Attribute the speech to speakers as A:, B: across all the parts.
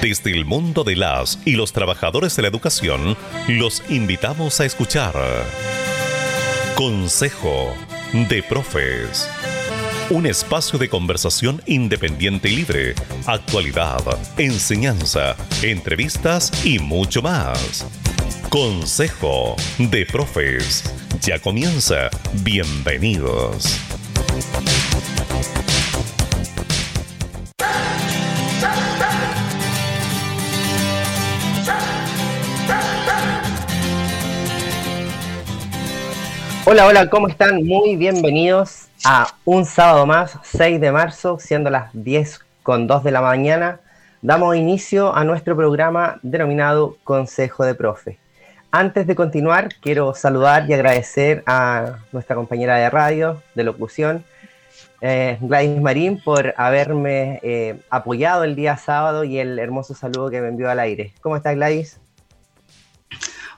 A: Desde el mundo de las y los trabajadores de la educación, los invitamos a escuchar Consejo de Profes. Un espacio de conversación independiente y libre, actualidad, enseñanza, entrevistas y mucho más. Consejo de Profes. Ya comienza. Bienvenidos.
B: Hola, hola, ¿cómo están? Muy bienvenidos a un sábado más, 6 de marzo, siendo las 10 con 2 de la mañana. Damos inicio a nuestro programa denominado Consejo de Profe. Antes de continuar, quiero saludar y agradecer a nuestra compañera de radio, de locución, eh, Gladys Marín, por haberme eh, apoyado el día sábado y el hermoso saludo que me envió al aire. ¿Cómo estás, Gladys?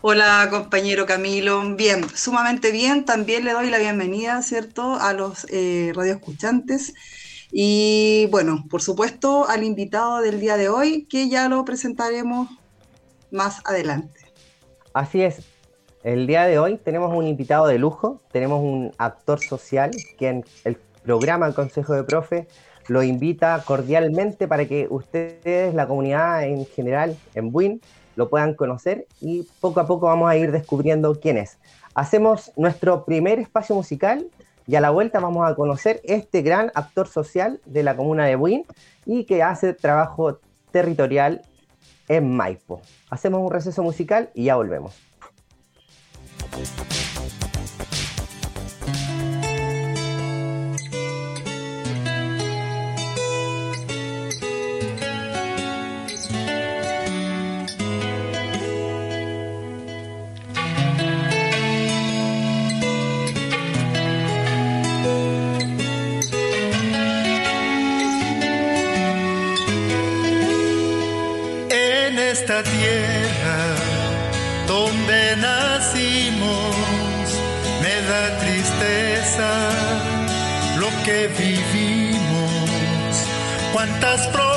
C: Hola, compañero Camilo. Bien, sumamente bien. También le doy la bienvenida, ¿cierto?, a los eh, radioescuchantes. Y bueno, por supuesto, al invitado del día de hoy, que ya lo presentaremos más adelante.
B: Así es. El día de hoy tenemos un invitado de lujo, tenemos un actor social que en el programa Consejo de Profe lo invita cordialmente para que ustedes, la comunidad en general, en WIN, lo puedan conocer y poco a poco vamos a ir descubriendo quién es. Hacemos nuestro primer espacio musical y a la vuelta vamos a conocer este gran actor social de la comuna de Buin y que hace trabajo territorial en Maipo. Hacemos un receso musical y ya volvemos.
D: tantas promesas.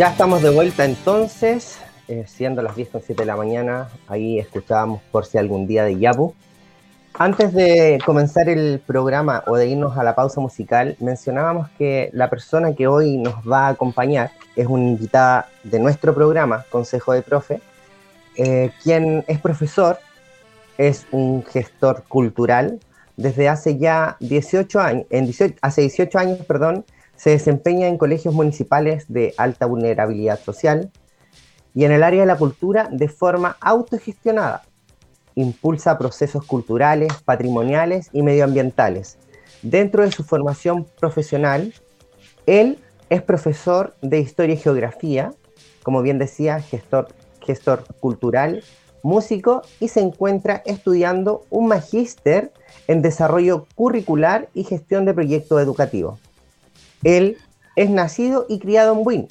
B: Ya estamos de vuelta entonces, eh, siendo las 10 con 7 de la mañana, ahí escuchábamos por si algún día de Yabu. Antes de comenzar el programa o de irnos a la pausa musical, mencionábamos que la persona que hoy nos va a acompañar es una invitada de nuestro programa, Consejo de Profe, eh, quien es profesor, es un gestor cultural, desde hace ya 18 años, en 18, hace 18 años, perdón, se desempeña en colegios municipales de alta vulnerabilidad social y en el área de la cultura de forma autogestionada. Impulsa procesos culturales, patrimoniales y medioambientales. Dentro de su formación profesional, él es profesor de Historia y Geografía, como bien decía, gestor, gestor cultural, músico y se encuentra estudiando un magíster en desarrollo curricular y gestión de proyectos educativos. Él es nacido y criado en Buin.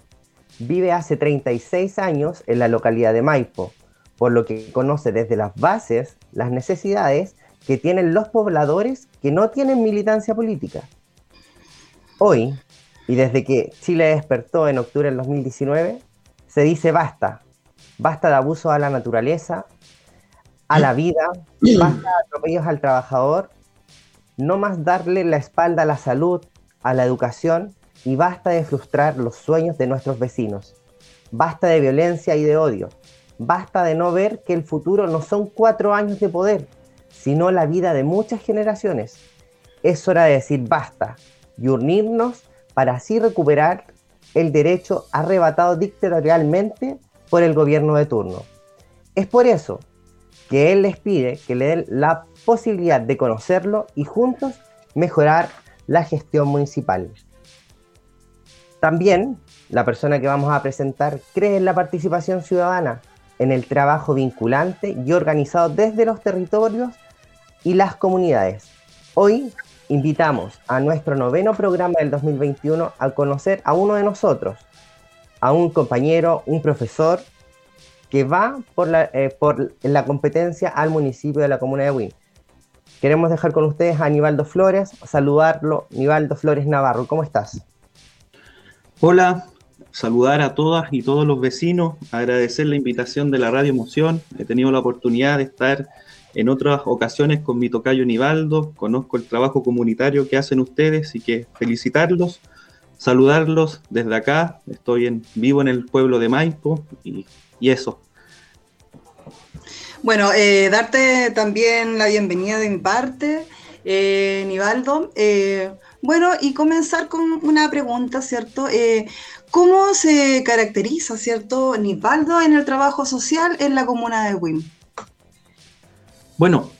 B: Vive hace 36 años en la localidad de Maipo, por lo que conoce desde las bases las necesidades que tienen los pobladores que no tienen militancia política. Hoy, y desde que Chile despertó en octubre del 2019, se dice basta. Basta de abuso a la naturaleza, a la vida, basta de atropellos al trabajador, no más darle la espalda a la salud, a la educación y basta de frustrar los sueños de nuestros vecinos. Basta de violencia y de odio. Basta de no ver que el futuro no son cuatro años de poder, sino la vida de muchas generaciones. Es hora de decir basta y unirnos para así recuperar el derecho arrebatado dictatorialmente por el gobierno de turno. Es por eso que él les pide que le den la posibilidad de conocerlo y juntos mejorar la gestión municipal. También la persona que vamos a presentar cree en la participación ciudadana, en el trabajo vinculante y organizado desde los territorios y las comunidades. Hoy invitamos a nuestro noveno programa del 2021 a conocer a uno de nosotros, a un compañero, un profesor que va por la, eh, por la competencia al municipio de la comuna de Wynn. Queremos dejar con ustedes a Nivaldo Flores, saludarlo. Nivaldo Flores Navarro, ¿cómo estás?
E: Hola, saludar a todas y todos los vecinos, agradecer la invitación de la Radio Emoción. He tenido la oportunidad de estar en otras ocasiones con mi tocayo Nivaldo, conozco el trabajo comunitario que hacen ustedes y que felicitarlos, saludarlos desde acá. Estoy en, vivo en el pueblo de Maipo y, y eso,
C: bueno, eh, darte también la bienvenida de parte, eh, Nivaldo. Eh, bueno, y comenzar con una pregunta, ¿cierto? ¿Cómo se caracteriza, ¿cierto, Nivaldo en el trabajo social en la comuna de Wim?
E: Bueno,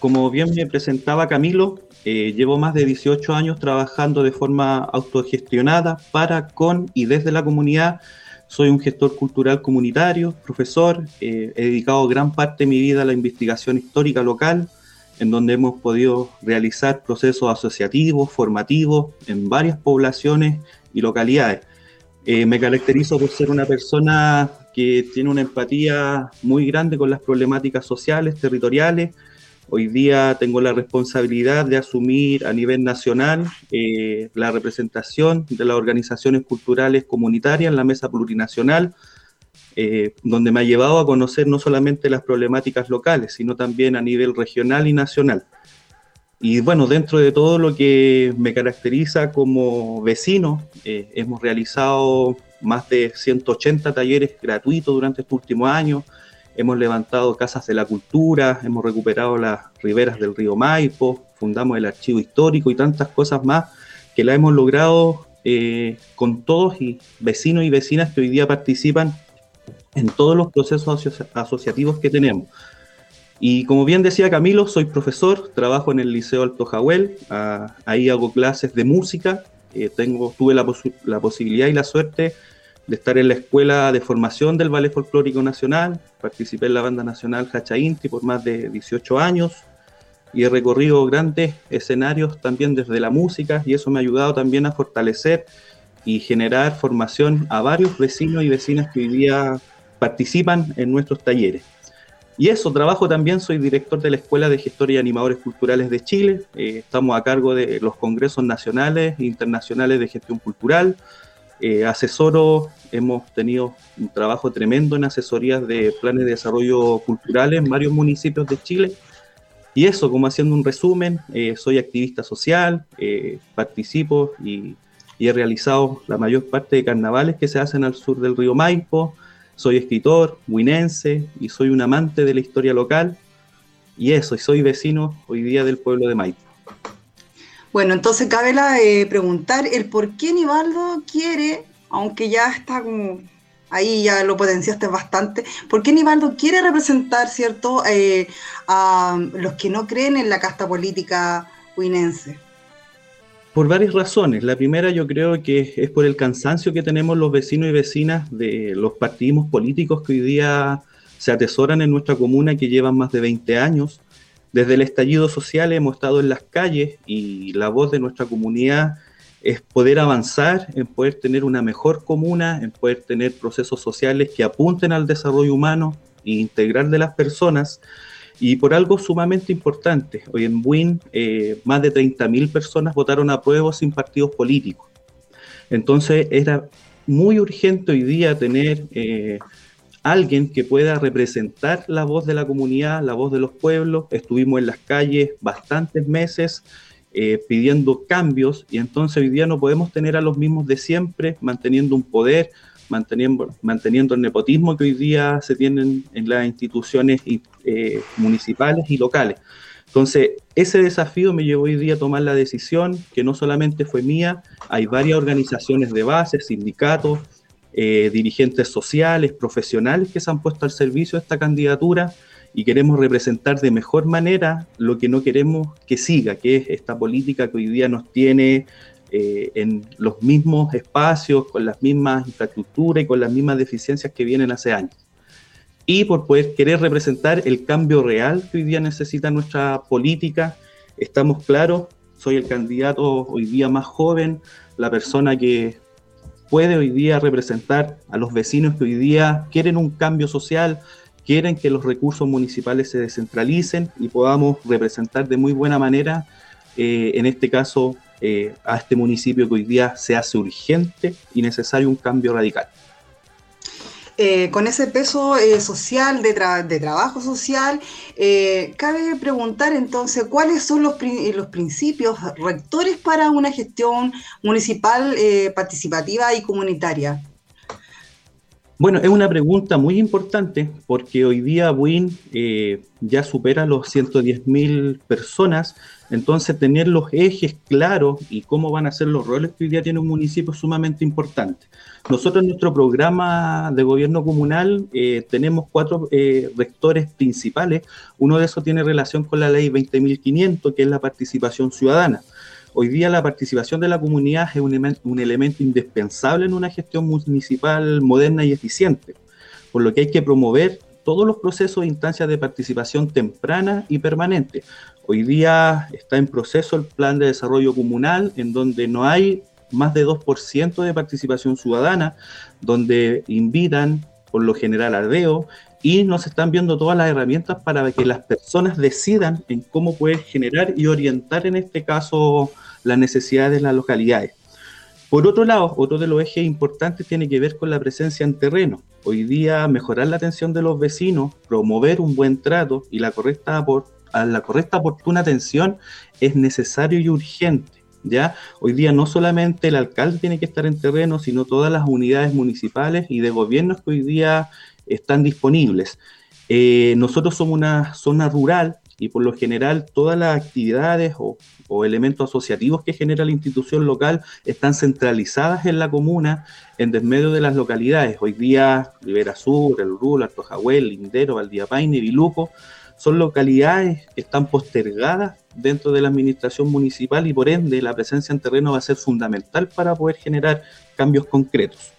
E: como bien me presentaba Camilo, llevo más de 18 años trabajando de forma autogestionada para, con y desde la comunidad soy un gestor cultural comunitario, profesor, eh, he dedicado gran parte de mi vida a la investigación histórica local, en donde hemos podido realizar procesos asociativos, formativos en varias poblaciones y localidades. Eh, me caracterizo por ser una persona que tiene una empatía muy grande con las problemáticas sociales, territoriales, Hoy día tengo la responsabilidad de asumir a nivel nacional eh, la representación de las organizaciones culturales comunitarias en la mesa plurinacional, eh, donde me ha llevado a conocer no solamente las problemáticas locales, sino también a nivel regional y nacional. Y bueno, dentro de todo lo que me caracteriza como vecino, eh, hemos realizado más de 180 talleres gratuitos durante estos últimos años, hemos levantado casas de la cultura, hemos recuperado las riberas del río Maipo, fundamos el archivo histórico y tantas cosas más que la hemos logrado eh, con todos y vecinos y vecinas que hoy día participan en todos los procesos asociativos que tenemos. Y como bien decía Camilo, soy profesor, trabajo en el Liceo Alto Jahuel, ah, ahí hago clases de música, eh, tengo, tuve la, la, posibilidad y la suerte de estar en la Escuela de Formación del Ballet Folclórico Nacional, participé en la Banda Nacional Hacha Inti por más de 18 años y he recorrido grandes escenarios también desde la música y eso me ha ayudado también a fortalecer y generar formación a varios vecinos y vecinas que hoy día participan en nuestros talleres. Y eso, trabajo también, soy director de la Escuela de Gestores y Animadores Culturales de Chile. Eh, estamos a cargo de los congresos nacionales e internacionales de gestión cultural. Eh, asesoro, hemos tenido un trabajo tremendo en asesorías de planes de desarrollo cultural en varios municipios de Chile. Y eso, como haciendo un resumen, eh, soy activista social, participo y, y he realizado la mayor parte de carnavales que se hacen al sur del río Maipo, soy escritor, winense y soy un amante de la historia local y eso, y soy vecino hoy día del pueblo de Maipo.
C: Bueno, entonces cabe la, eh, preguntar el por qué Nivaldo quiere, aunque ya está como ahí ya lo potenciaste bastante, ¿por qué Nivaldo quiere representar, cierto, eh, a los que no creen en la casta política winense?
E: Por varias razones. La primera yo creo que es por el cansancio que tenemos los vecinos y vecinas de los partidismos políticos que hoy día se atesoran en nuestra comuna que llevan más de 20 años. Desde el estallido social hemos estado en las calles y la voz de nuestra comunidad es poder avanzar, en poder tener una mejor comuna, en poder tener procesos sociales que apunten al desarrollo humano e integral de las personas y por algo sumamente importante. Hoy en Buin eh, más de 30.000 personas votaron a prueba sin partidos políticos. Entonces era muy urgente hoy día tener eh, alguien que pueda representar la voz de la comunidad, la voz de los pueblos. Estuvimos en las calles bastantes meses eh, pidiendo cambios y entonces hoy día no podemos tener a los mismos de siempre manteniendo un poder, manteniendo, manteniendo el nepotismo que hoy día se tienen en las instituciones eh, municipales y locales. Entonces, ese desafío me llevó hoy día a tomar la decisión, que no solamente fue mía, hay varias organizaciones de base, sindicatos, eh, dirigentes sociales, profesionales que se han puesto al servicio de esta candidatura y queremos representar de mejor manera lo que no queremos que siga, que es esta política que hoy día nos tiene eh, en los mismos espacios, con las mismas infraestructuras y con las mismas deficiencias que vienen hace años. Y por poder querer representar el cambio real que hoy día necesita nuestra política, estamos claros, soy el candidato hoy día más joven, la persona que puede hoy día representar a los vecinos que hoy día quieren un cambio social, quieren que los recursos municipales se descentralicen y podamos representar de muy buena manera, eh, en este caso, eh, a este municipio que hoy día se hace urgente y necesario un cambio radical.
C: Eh, con ese peso eh, social, de, trabajo social, cabe preguntar entonces cuáles son los, los, principios rectores para una gestión municipal participativa y comunitaria.
E: Bueno, es una pregunta muy importante porque hoy día WIN ya supera los 110.000 personas entonces, tener los ejes claros y cómo van a ser los roles que hoy día tiene un municipio es sumamente importante. Nosotros en nuestro programa de gobierno comunal eh, tenemos cuatro eh, rectores principales. Uno de esos tiene relación con la ley 20.500, que es la participación ciudadana. Hoy día la participación de la comunidad es un, un elemento indispensable en una gestión municipal moderna y eficiente, por lo que hay que promover todos los procesos e instancias de participación temprana y permanente. Hoy día está en proceso el plan de desarrollo comunal, en donde no hay más de 2% de participación ciudadana, donde invitan por lo general al veo y nos están viendo todas las herramientas para que las personas decidan en cómo pueden generar y orientar en este caso las necesidades de las localidades. Por otro lado, otro de los ejes importantes tiene que ver con la presencia en terreno. Hoy día mejorar la atención de los vecinos, promover un buen trato y la correcta, la correcta oportuna atención es necesario y urgente. ¿ya? Hoy día no solamente el alcalde tiene que estar en terreno, sino todas las unidades municipales y de gobiernos que hoy día están disponibles. Eh, nosotros somos una zona rural y por lo general todas las actividades o, elementos asociativos que genera la institución local están centralizadas en la comuna, en desmedio de las localidades. Hoy día, Rivera Sur, El Rulo, Alto Jahuel, Lindero, Valdiapaine, Viluco, son localidades que están postergadas dentro de la administración municipal y por ende la presencia en terreno va a ser fundamental para poder generar cambios concretos.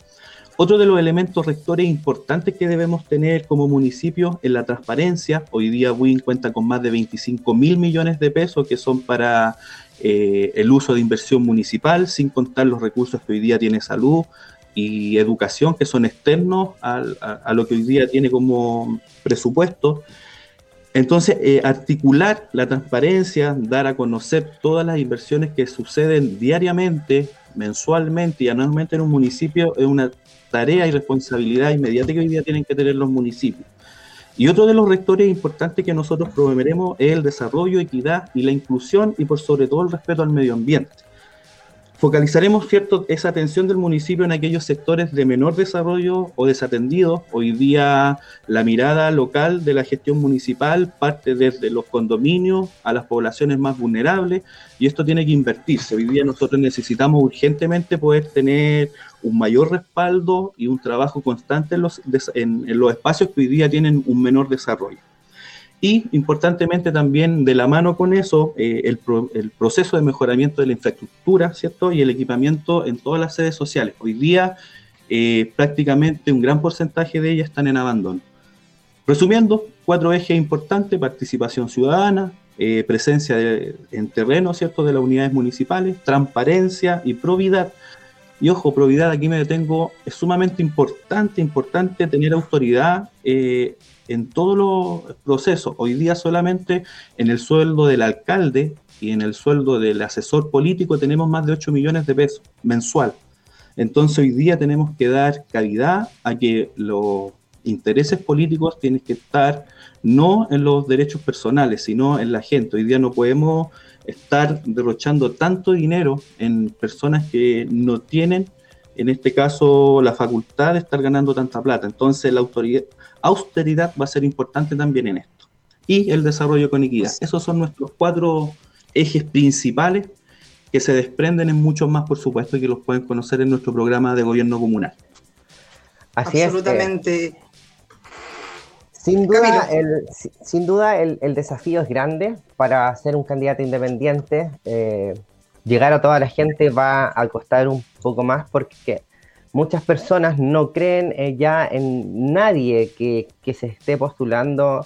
E: Otro de los elementos rectores importantes que debemos tener como municipio es la transparencia. Hoy día WIN cuenta con más de 25 mil millones de pesos que son para eh, el uso de inversión municipal, sin contar los recursos que hoy día tiene salud y educación, que son externos a, lo que hoy día tiene como presupuesto. Entonces, eh, articular la transparencia, dar a conocer todas las inversiones que suceden diariamente, mensualmente y anualmente en un municipio es una tarea y responsabilidad inmediata que hoy día tienen que tener los municipios. Y otro de los rectores importantes que nosotros promoveremos es el desarrollo, equidad y la inclusión y por sobre todo el respeto al medio ambiente. Focalizaremos cierto, esa atención del municipio en aquellos sectores de menor desarrollo o desatendidos. Hoy día la mirada local de la gestión municipal parte desde los condominios a las poblaciones más vulnerables y esto tiene que invertirse. Hoy día nosotros necesitamos urgentemente poder tener un mayor respaldo y un trabajo constante en los, en los espacios que hoy día tienen un menor desarrollo. Y importantemente también de la mano con eso, eh, el, proceso de mejoramiento de la infraestructura, ¿cierto? Y el equipamiento en todas las sedes sociales. Hoy día eh, prácticamente un gran porcentaje de ellas están en abandono. Resumiendo, cuatro ejes importantes, participación ciudadana, eh, presencia en terreno, ¿cierto?, de las unidades municipales, transparencia y probidad. Y ojo, probidad, aquí me detengo, es sumamente importante, importante tener autoridad en todos los procesos. Hoy día solamente en el sueldo del alcalde y en el sueldo del asesor político tenemos más de 8 millones de pesos mensual. Entonces hoy día tenemos que dar cavidad a que los intereses políticos tienen que estar no en los derechos personales, sino en la gente. Hoy día no podemos estar derrochando tanto dinero en personas que no tienen, en este caso, la facultad de estar ganando tanta plata. Entonces la autoridad, austeridad va a ser importante también en esto. Y el desarrollo con equidad. Esos son nuestros cuatro ejes principales que se desprenden en muchos más, por supuesto, y que los pueden conocer en nuestro programa de gobierno comunal.
B: Así Absolutamente. es. sin duda, el, sin duda el, desafío es grande para ser un candidato independiente. Eh, llegar a toda la gente va a costar un poco más porque muchas personas no creen eh, ya en nadie que, se esté postulando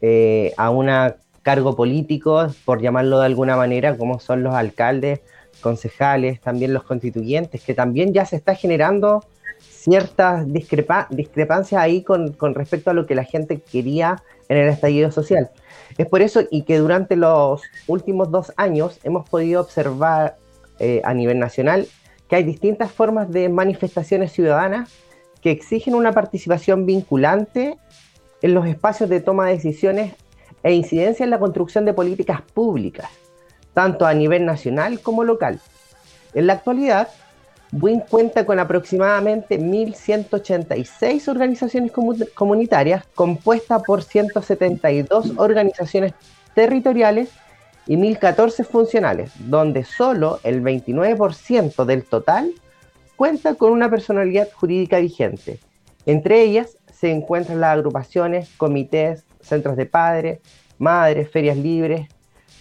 B: eh, a un cargo político, por llamarlo de alguna manera, como son los alcaldes, concejales, también los constituyentes, que también ya se está generando ciertas discrepancias ahí con, respecto a lo que la gente quería en el estallido social. Es por eso y que durante los últimos dos años hemos podido observar eh, a nivel nacional que hay distintas formas de manifestaciones ciudadanas que exigen una participación vinculante en los espacios de toma de decisiones e incidencia en la construcción de políticas públicas, tanto a nivel nacional como local. En la actualidad, WIN cuenta con aproximadamente 1.186 organizaciones comunitarias compuestas por 172 organizaciones territoriales y 1.014 funcionales, donde solo el 29% del total cuenta con una personalidad jurídica vigente. Entre ellas se encuentran las agrupaciones, comités, centros de padres, madres, ferias libres,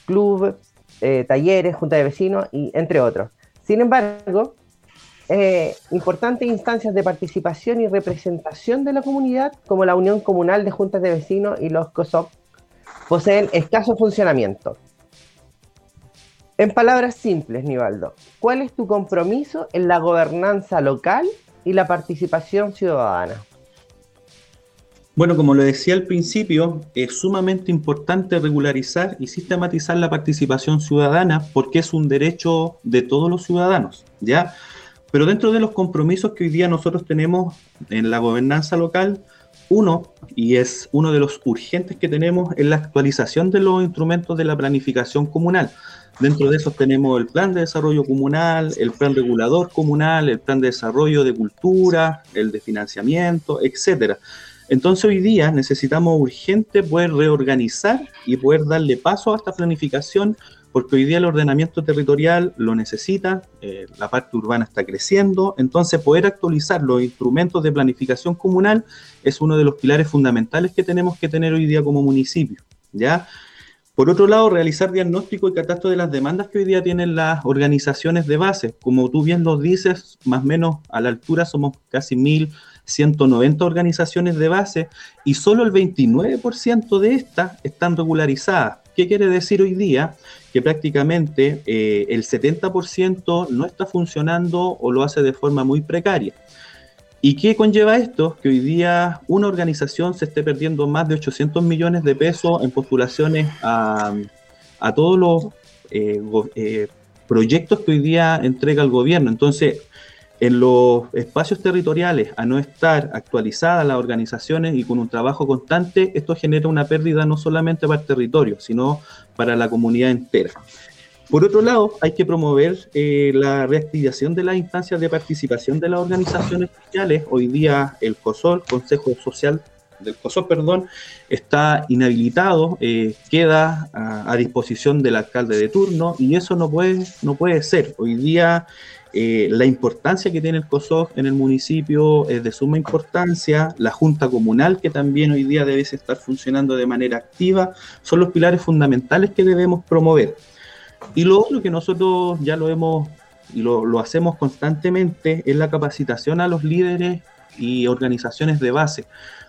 B: clubes, eh, talleres, junta de vecinos y entre otros. Sin embargo, eh, importantes instancias de participación y representación de la comunidad, como la Unión Comunal de Juntas de Vecinos y los COSOP, poseen escaso funcionamiento, en palabras simples, Nivaldo, ¿cuál es tu compromiso en la gobernanza local y la participación ciudadana?
E: Bueno, como lo decía al principio, es sumamente importante regularizar y sistematizar la participación ciudadana porque es un derecho de todos los ciudadanos, ¿ya? Pero dentro de los compromisos que hoy día nosotros tenemos en la gobernanza local, uno, y es uno de los urgentes que tenemos, es la actualización de los instrumentos de la planificación comunal. Dentro de esos tenemos el plan de desarrollo comunal, el plan regulador comunal, el plan de desarrollo de cultura, el de financiamiento, etcétera. Entonces hoy día necesitamos urgente poder reorganizar y poder darle paso a esta planificación porque hoy día el ordenamiento territorial lo necesita, eh, la parte urbana está creciendo, entonces poder actualizar los instrumentos de planificación comunal es uno de los pilares fundamentales que tenemos que tener hoy día como municipio, ¿ya? Por otro lado, realizar diagnóstico y catastro de las demandas que hoy día tienen las organizaciones de base. Como tú bien lo dices, más o menos a la altura somos casi 1.190 organizaciones de base y solo el 29% de estas están regularizadas. ¿Qué quiere decir hoy día? Que prácticamente eh, el 70% no está funcionando o lo hace de forma muy precaria. ¿Y qué conlleva esto? Que hoy día una organización se esté perdiendo más de 800 millones de pesos en postulaciones a, todos los eh, eh, proyectos que hoy día entrega el gobierno. Entonces, en los espacios territoriales, a no estar actualizadas las organizaciones y con un trabajo constante, esto genera una pérdida no solamente para el territorio, sino para la comunidad entera. Por otro lado, hay que promover eh, la reactivación de las instancias de participación de las organizaciones sociales. Hoy día el COSOL, Consejo Social del COSOL, perdón, está inhabilitado, eh, queda a, disposición del alcalde de turno y eso no puede, no puede ser. Hoy día eh, la importancia que tiene el COSOC en el municipio es de suma importancia, la Junta Comunal, que también hoy día debe estar funcionando de manera activa, son los pilares fundamentales que debemos promover. Y lo otro que nosotros ya lo hemos y lo, hacemos constantemente es la capacitación a los líderes y organizaciones de base.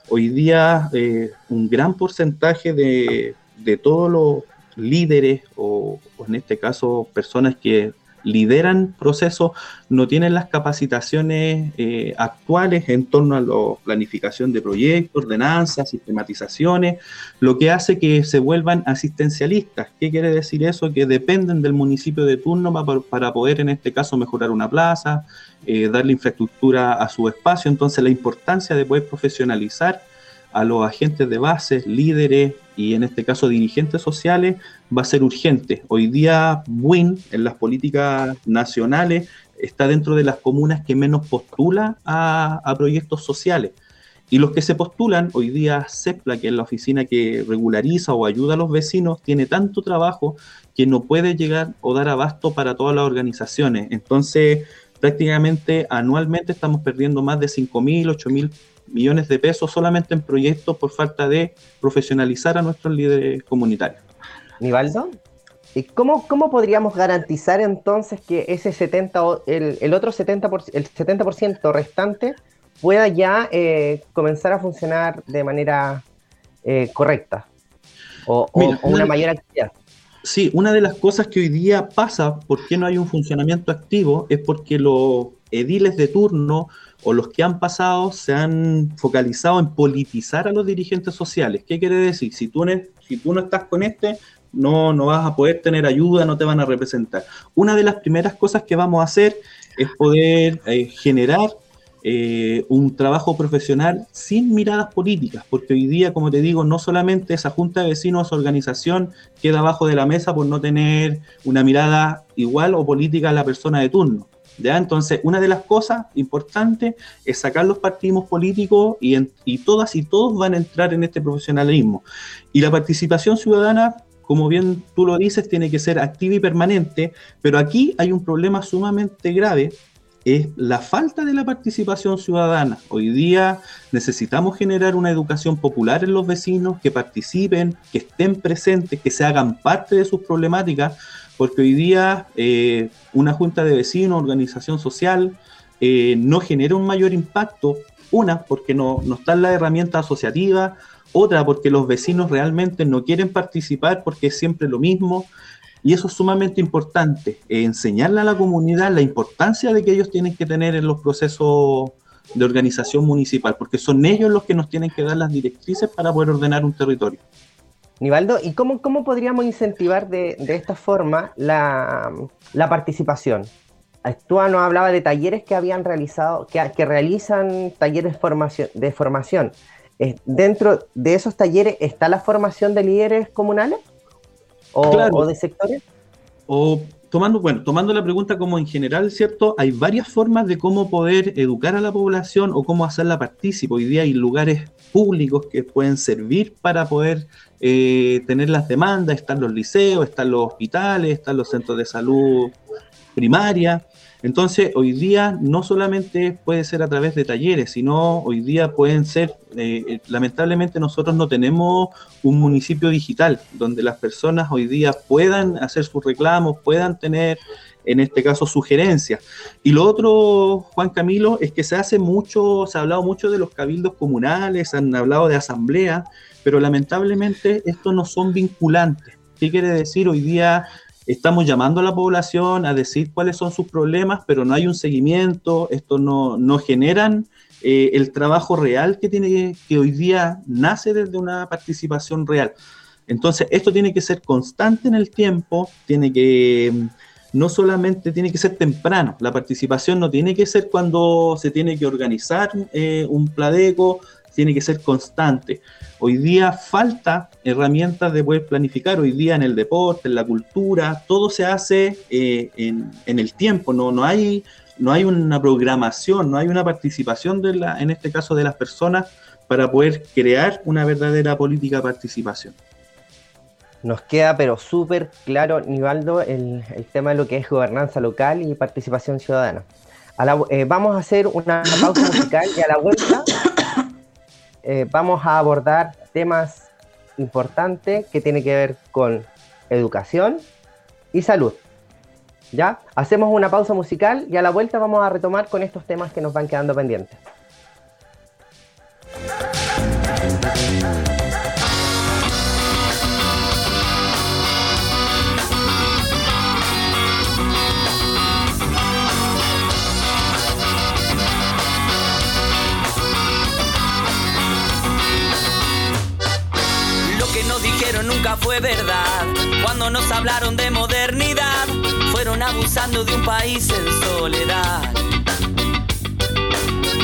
E: Hoy día eh, un gran porcentaje de, de todos los líderes o, en este caso personas que lideran procesos no tienen las capacitaciones eh, actuales en torno a la planificación de proyectos, ordenanzas, sistematizaciones, lo que hace que se vuelvan asistencialistas. ¿Qué quiere decir eso? Que dependen del municipio de turno para, poder, en este caso, mejorar una plaza, eh, darle infraestructura a su espacio. Entonces, la importancia de poder profesionalizar a los agentes de base, líderes y en este caso dirigentes sociales va a ser urgente. Hoy día WIN en las políticas nacionales está dentro de las comunas que menos postula a, proyectos sociales. Y los que se postulan, hoy día CEPLA, que es la oficina que regulariza o ayuda a los vecinos, tiene tanto trabajo que no puede llegar o dar abasto para todas las organizaciones. Entonces, prácticamente anualmente estamos perdiendo más de 5.000, 8.000 millones de pesos solamente en proyectos por falta de profesionalizar a nuestros líderes comunitarios.
B: Nivaldo, ¿y cómo, cómo podríamos garantizar entonces que ese 70, el, el otro 70%, el 70% restante pueda ya eh, comenzar a funcionar de manera eh, correcta o, una mayor actividad?
E: Sí, una de las cosas que hoy día pasa, ¿por qué no hay un funcionamiento activo? Es porque los ediles de turno o los que han pasado se han focalizado en politizar a los dirigentes sociales. ¿Qué quiere decir? Si tú, no estás con este, no, no vas a poder tener ayuda, no te van a representar. Una de las primeras cosas que vamos a hacer es poder eh, generar eh, un trabajo profesional sin miradas políticas, porque hoy día, como te digo, no solamente esa junta de vecinos, esa organización queda abajo de la mesa por no tener una mirada igual o política a la persona de turno. Entonces, una de las cosas importantes es sacar los partidos políticos y todas y todos van a entrar en este profesionalismo. Y la participación ciudadana, como bien tú lo dices, tiene que ser activa y permanente, pero aquí hay un problema sumamente grave es la falta de la participación ciudadana. Hoy día necesitamos generar una educación popular en los vecinos, que participen, que estén presentes, que se hagan parte de sus problemáticas, porque hoy día eh, una junta de vecinos, organización social, eh, no genera un mayor impacto. Una, porque no, no está en la herramienta asociativa, otra, porque los vecinos realmente no quieren participar porque es siempre lo mismo. Y eso es sumamente importante, eh, enseñarle a la comunidad la importancia de que ellos tienen que tener en los procesos de organización municipal, porque son ellos los que nos tienen que dar las directrices para poder ordenar un territorio.
B: Nivaldo, ¿y cómo, cómo podríamos incentivar de, esta forma la, participación? Tú nos hablaba de talleres que habían realizado, que, que realizan talleres formación, de formación. ¿Dentro de esos talleres está la formación de líderes comunales? ¿O, de sectores?
E: O tomando, bueno, tomando la pregunta como en general, ¿cierto? Hay varias formas de cómo poder educar a la población o cómo hacerla partícipe. Hoy día hay lugares públicos que pueden servir para poder eh, tener las demandas. Están los liceos, están los hospitales, están los centros de salud primaria. Entonces, hoy día no solamente puede ser a través de talleres, sino hoy día pueden ser, eh, eh, lamentablemente nosotros no tenemos un municipio digital donde las personas hoy día puedan hacer sus reclamos, puedan tener, en este caso, sugerencias. Y lo otro, Juan Camilo, es que se hace mucho, se ha hablado mucho de los cabildos comunales, han hablado de asamblea, pero lamentablemente estos no son vinculantes. ¿Qué quiere decir? Hoy día estamos llamando a la población a decir cuáles son sus problemas, pero no hay un seguimiento, esto no, no generan eh, el trabajo real que tiene que hoy día nace desde una participación real. Entonces, esto tiene que ser constante en el tiempo, tiene que no solamente tiene que ser temprano, la participación no tiene que ser cuando se tiene que organizar eh, un pladeco, tiene que ser constante. Hoy día falta herramientas de poder planificar, hoy día en el deporte, en la cultura, todo se hace eh, en, el tiempo, no, no, hay, no hay una programación, no hay una participación, de la, en este caso de las personas, para poder crear una verdadera política de participación.
B: Nos queda pero súper claro, Nivaldo, el, tema de lo que es gobernanza local y participación ciudadana. Eh, vamos a hacer una pausa musical y a la vuelta eh, vamos a abordar temas importantes que tienen que ver con educación y salud. ¿Ya? Hacemos una pausa musical y a la vuelta vamos a retomar con estos temas que nos van quedando pendientes.
F: Fue verdad. Cuando nos hablaron de modernidad, fueron abusando de un país en soledad.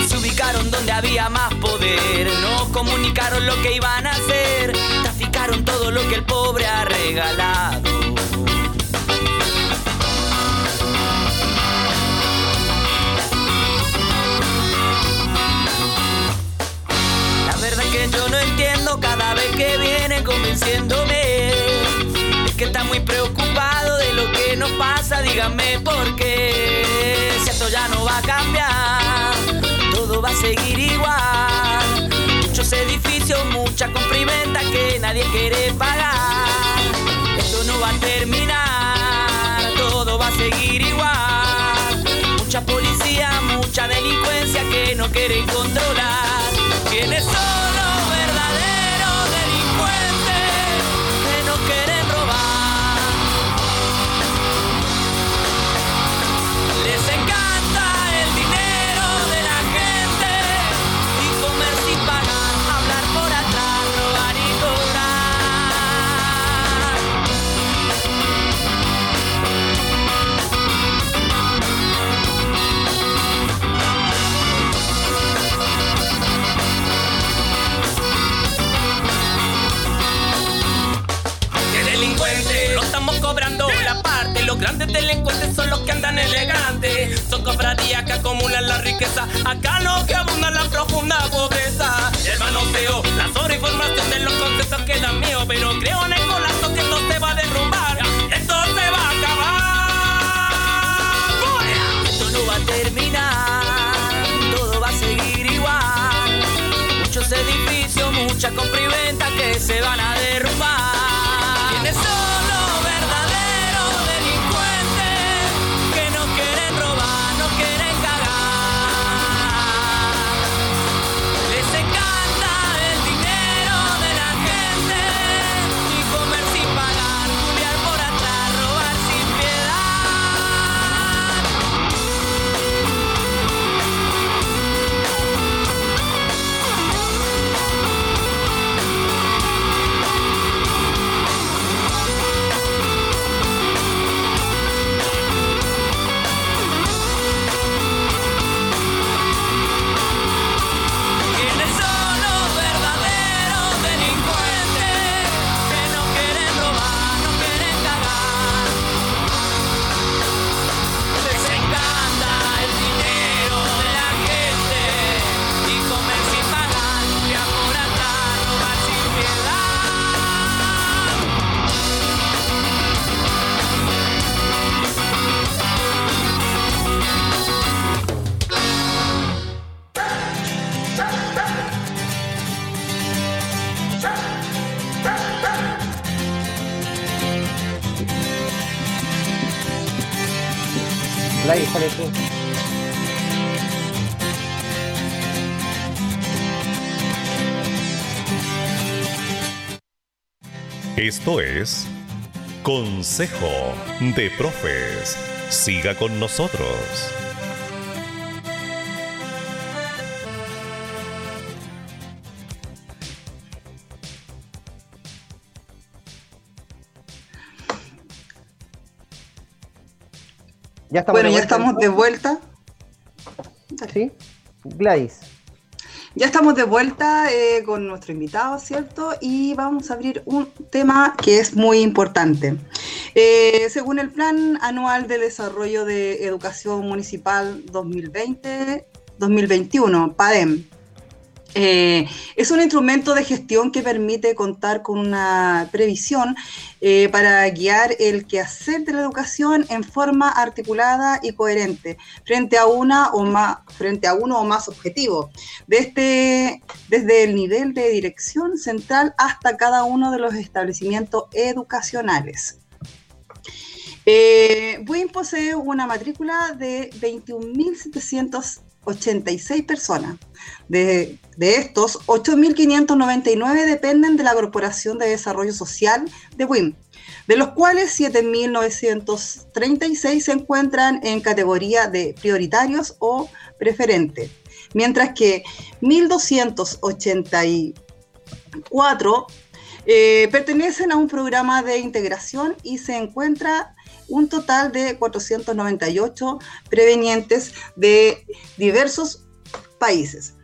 F: Se ubicaron donde había más poder, no comunicaron lo que iban a hacer, traficaron todo lo que el pobre ha regalado. yo no entiendo cada vez que viene convenciéndome. Que está muy preocupado de lo que nos pasa, díganme por qué. Si esto ya no va a cambiar, todo va a seguir igual. Muchos edificios, mucha comprimenta que nadie quiere pagar. Esto no va a terminar, todo va a seguir igual. Mucha policía, mucha delincuencia que no quieren controlar. Grandes delincuentes son los que andan elegantes. Son cofradías que acumulan la riqueza. Acá no que abunda la profunda pobreza. El manoseo, la sobreinformación de los conceptos quedan míos. Pero creo en el colazo que esto se va a derrumbar. Esto se va a acabar. Esto no va a terminar. Todo va a seguir igual. Muchos edificios, mucha compra que se van a derrumbar.
A: Esto es Consejo de Profes. Siga con nosotros.
B: Ya estamos
C: Bueno,
B: de
C: ya
B: vuelta,
C: estamos de vuelta.
B: ¿Sí? Gladys.
C: Ya estamos de vuelta eh, con nuestro invitado, ¿cierto? Y vamos a abrir un tema que es muy importante. Eh, según el Plan Anual de Desarrollo de Educación Municipal 2020-2021, PADEM, eh, es un instrumento de gestión que permite contar con una previsión eh, para guiar el quehacer de la educación en forma articulada y coherente frente a una o más frente a uno o más objetivos, este, desde el nivel de dirección central hasta cada uno de los establecimientos educacionales. Eh, posee una matrícula de 21.786 personas. De, de estos, 8.599 dependen de la Corporación de Desarrollo Social de WIM, de los cuales 7.936 se encuentran en categoría de prioritarios o preferentes, mientras que 1.284 eh, pertenecen a un programa de integración y se encuentra un total de 498 prevenientes de diversos países.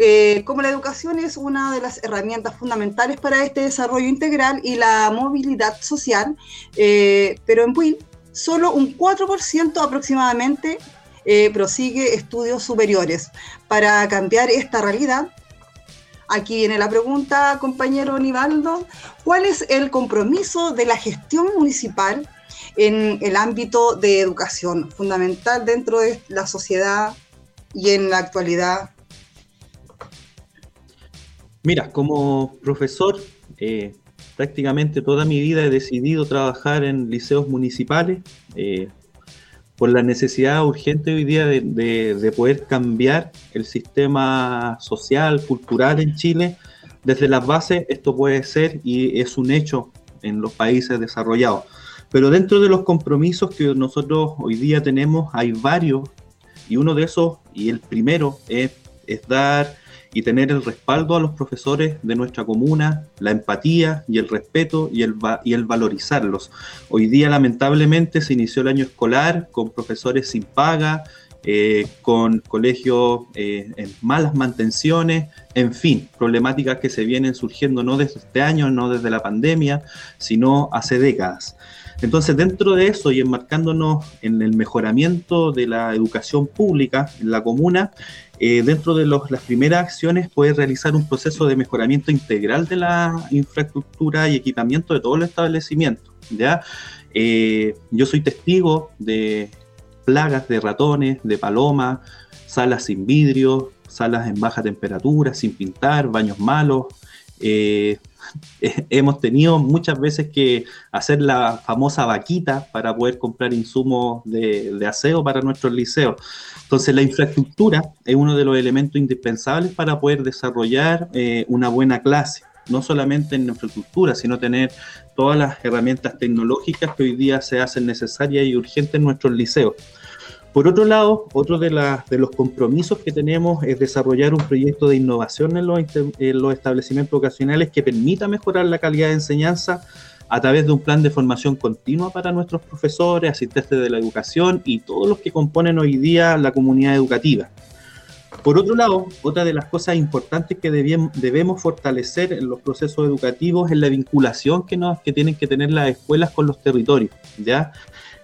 C: Eh, como la educación es una de las herramientas fundamentales para este desarrollo integral y la movilidad social, eh, pero en WIN solo un 4% aproximadamente eh, prosigue estudios superiores. Para cambiar esta realidad, aquí viene la pregunta, compañero Nivaldo, ¿cuál es el compromiso de la gestión municipal en el ámbito de educación fundamental dentro de la sociedad y en la actualidad?
E: Mira, como profesor, eh, prácticamente toda mi vida he decidido trabajar en liceos municipales eh, por la necesidad urgente hoy día de, de, de, poder cambiar el sistema social, cultural en Chile. Desde las bases esto puede ser y es un hecho en los países desarrollados. Pero dentro de los compromisos que nosotros hoy día tenemos hay varios y uno de esos, y el primero, es, dar y tener el respaldo a los profesores de nuestra comuna, la empatía y el respeto y el, y el valorizarlos. Hoy día lamentablemente se inició el año escolar con profesores sin paga, eh, con colegios eh, en malas mantenciones, en fin, problemáticas que se vienen surgiendo no desde este año, no desde la pandemia, sino hace décadas. Entonces, dentro de eso y enmarcándonos en el mejoramiento de la educación pública en la comuna, eh, dentro de los, las primeras acciones puede realizar un proceso de mejoramiento integral de la infraestructura y equipamiento de todos los establecimientos. ¿ya? Eh, yo soy testigo de plagas de ratones, de palomas, salas sin vidrio, salas en baja temperatura, sin pintar, baños malos. Eh, hemos tenido muchas veces que hacer la famosa vaquita para poder comprar insumos de, aseo para nuestros liceos. Entonces la infraestructura es uno de los elementos indispensables para poder desarrollar eh, una buena clase, no solamente en infraestructura, sino tener todas las herramientas tecnológicas que hoy día se hacen necesarias y urgentes en nuestros liceos. Por otro lado, otro de, los compromisos que tenemos es desarrollar un proyecto de innovación en los, en los, establecimientos vocacionales que permita mejorar la calidad de enseñanza a través de un plan de formación continua para nuestros profesores, asistentes de la educación y todos los que componen hoy día la comunidad educativa. Por otro lado, otra de las cosas importantes que debemos, fortalecer en los procesos educativos es la vinculación que, que tienen que tener las escuelas con los territorios, ¿ya?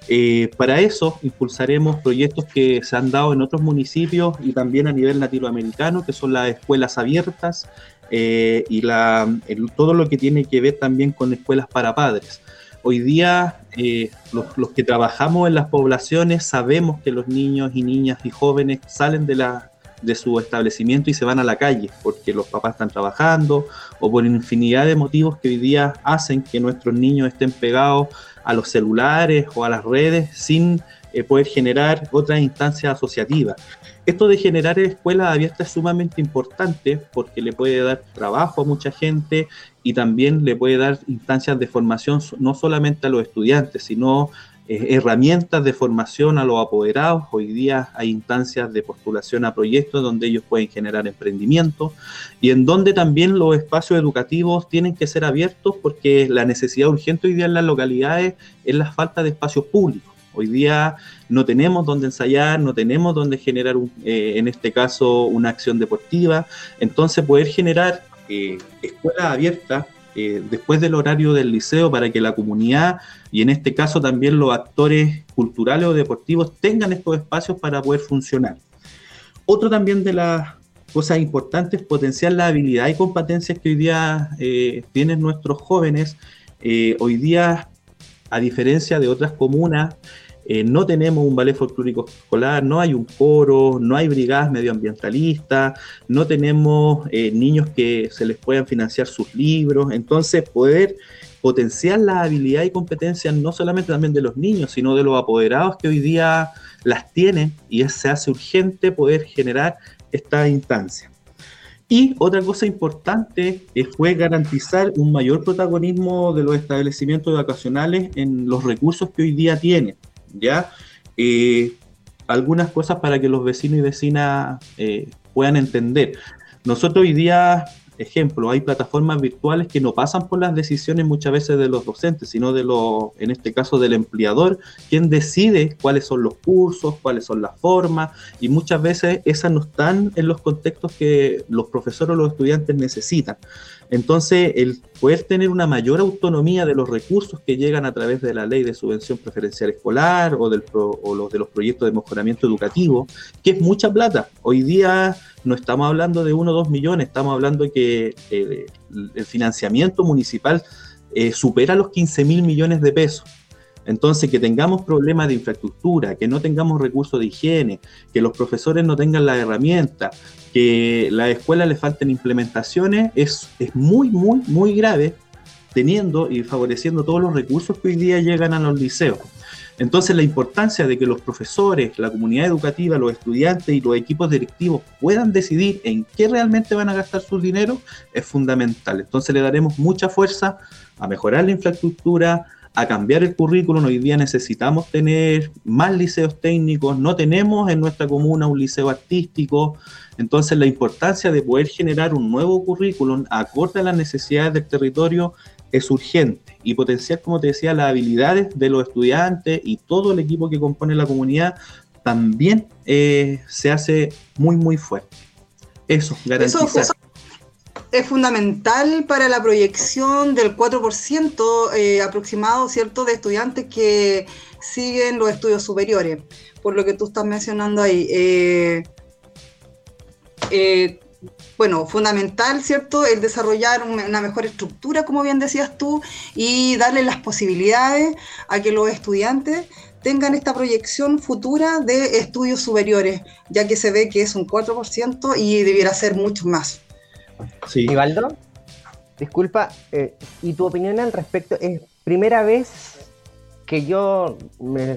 E: Eh, para eso impulsaremos proyectos que se han dado en otros municipios y también a nivel latinoamericano, que son las escuelas abiertas eh, y todo lo que tiene que ver también con escuelas para padres. Hoy día eh, los, que trabajamos en las poblaciones sabemos que los niños y niñas y jóvenes salen de, de su establecimiento y se van a la calle porque los papás están trabajando o por infinidad de motivos que hoy día hacen que nuestros niños estén pegados a los celulares o a las redes sin eh, poder generar otras instancias asociativas. Esto de generar escuelas abiertas es sumamente importante porque le puede dar trabajo a mucha gente y también le puede dar instancias de formación no solamente a los estudiantes, sino eh, herramientas de formación a los apoderados. Hoy día hay instancias de postulación a proyectos donde ellos pueden generar emprendimiento y en donde también los espacios educativos tienen que ser abiertos porque la necesidad urgente hoy día en las localidades es la falta de espacios públicos. Hoy día no tenemos donde ensayar, no tenemos donde generar, eh, en este caso, una acción deportiva. Entonces, poder generar eh, escuelas abiertas eh, después del horario del liceo para que la comunidad y en este caso también los actores culturales o deportivos tengan estos espacios para poder funcionar. Otro también de las cosas importantes es potenciar la habilidad y competencias que hoy día eh, tienen nuestros jóvenes. Eh, hoy día, a diferencia de otras comunas, eh, no tenemos un ballet folclórico escolar, no hay un coro, no hay brigadas medioambientalistas, no tenemos eh, niños que se les puedan financiar sus libros. Entonces, poder potenciar la habilidad y competencias no solamente también de los niños, sino de los apoderados que hoy día las tienen y se hace urgente poder generar esta instancia. Y otra cosa importante fue garantizar un mayor protagonismo de los establecimientos vacacionales en los recursos que hoy día tienen. ¿Ya? Eh, algunas cosas para que los vecinos y vecinas eh, puedan entender. Nosotros hoy día ejemplo, hay plataformas virtuales que no pasan por las decisiones muchas veces de los docentes, sino de los, en este caso del empleador, quien decide cuáles son los cursos, cuáles son las formas, y muchas veces esas no están en los contextos que los profesores o los estudiantes necesitan. Entonces, el poder tener una mayor autonomía de los recursos que llegan a través de la ley de subvención preferencial escolar o, los de los proyectos de mejoramiento educativo, que es mucha plata. Hoy día no estamos hablando de uno o dos millones, estamos hablando de que eh, el financiamiento municipal eh, supera los 15 mil millones de pesos. Entonces, que tengamos problemas de infraestructura, que no tengamos recursos de higiene, que los profesores no tengan la herramienta, que la escuela le falten implementaciones, es, es muy, muy, muy grave, teniendo y favoreciendo todos los recursos que hoy día llegan a los liceos. Entonces la importancia de que los profesores, la comunidad educativa, los estudiantes y los equipos directivos puedan decidir en qué realmente van a gastar su dinero es fundamental. Entonces le daremos mucha fuerza a mejorar la infraestructura, a cambiar el currículum. Hoy día necesitamos tener más liceos técnicos, no tenemos en nuestra comuna un liceo artístico. Entonces la importancia de poder generar un nuevo currículum acorde a las necesidades del territorio es urgente y potenciar, como te decía, las habilidades de los estudiantes y todo el equipo que compone la comunidad también eh, se hace muy, muy fuerte. Eso, garantizar.
C: Es fundamental para la proyección del 4% eh, aproximado, ¿cierto?, de estudiantes que siguen los estudios superiores, por lo que tú estás mencionando ahí. Eh, eh bueno, fundamental, ¿cierto? El desarrollar una mejor estructura, como bien decías tú, y darle las posibilidades a que los estudiantes tengan esta proyección futura de estudios superiores, ya que se ve que es un 4% y debiera ser mucho más.
B: Sí. Ivaldo, disculpa, eh, ¿y tu opinión al respecto? Es primera vez que yo,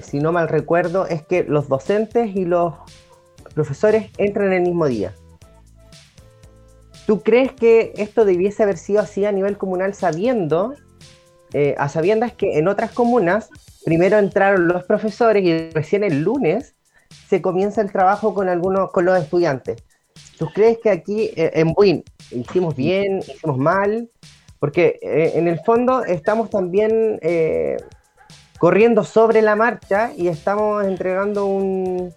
B: si no mal recuerdo, es que los docentes y los profesores entran el mismo día. ¿Tú crees que esto debiese haber sido así a nivel comunal sabiendo, eh, a sabiendas que en otras comunas primero entraron los profesores y recién el lunes se comienza el trabajo con algunos, con los estudiantes? ¿Tú crees que aquí eh, en Buin hicimos bien, hicimos mal? Porque eh, en el fondo estamos también corriendo sobre la marcha y estamos entregando un,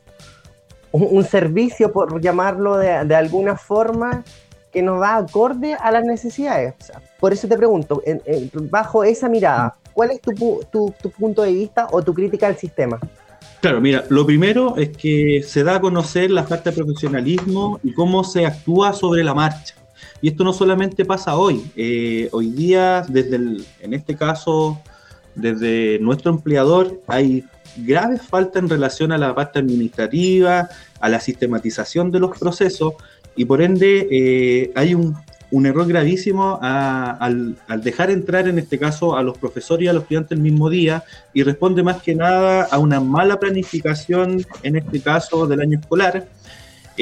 B: un, servicio, por llamarlo de, alguna forma, que nos va acorde a las necesidades. por eso te pregunto, bajo esa mirada, ¿cuál es tu, tu, punto de vista o tu crítica al sistema?
E: Claro, mira, lo primero es que se da a conocer la falta de profesionalismo y cómo se actúa sobre la marcha. Y esto no solamente pasa hoy. Eh, hoy día, desde en este caso, desde nuestro empleador, hay graves faltas en relación a la parte administrativa, a la sistematización de los procesos y por ende eh, hay un un error gravísimo al, dejar entrar en este caso a los profesores y a los estudiantes el mismo día y responde más que nada a una mala planificación, en este caso del año escolar.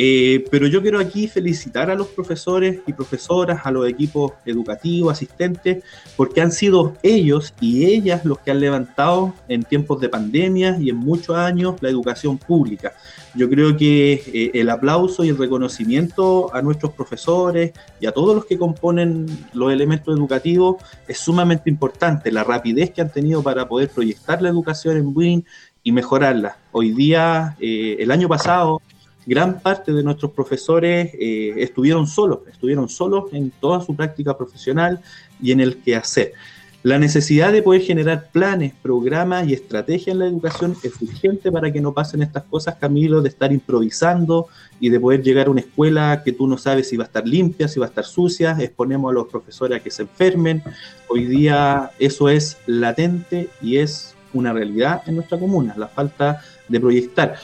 E: Eh, pero yo quiero aquí felicitar a los profesores y profesoras, a los equipos educativos, asistentes, porque han sido ellos y ellas los que han levantado en tiempos de pandemia y en muchos años la educación pública. Yo creo que eh, el aplauso y el reconocimiento a nuestros profesores y a todos los que componen los elementos educativos es sumamente importante. La rapidez que han tenido para poder proyectar la educación en WIN y mejorarla. Hoy día, eh, el año pasado, gran parte de nuestros profesores eh, estuvieron solos, estuvieron solos en toda su práctica profesional y en el quehacer. La necesidad de poder generar planes, programas y estrategias en la educación es urgente para que no pasen estas cosas, Camilo, de estar improvisando y de poder llegar a una escuela que tú no sabes si va a estar limpia, si va a estar sucia, exponemos a los profesores a que se enfermen. Hoy día eso es latente y es una realidad en nuestra comuna, la falta de proyectar.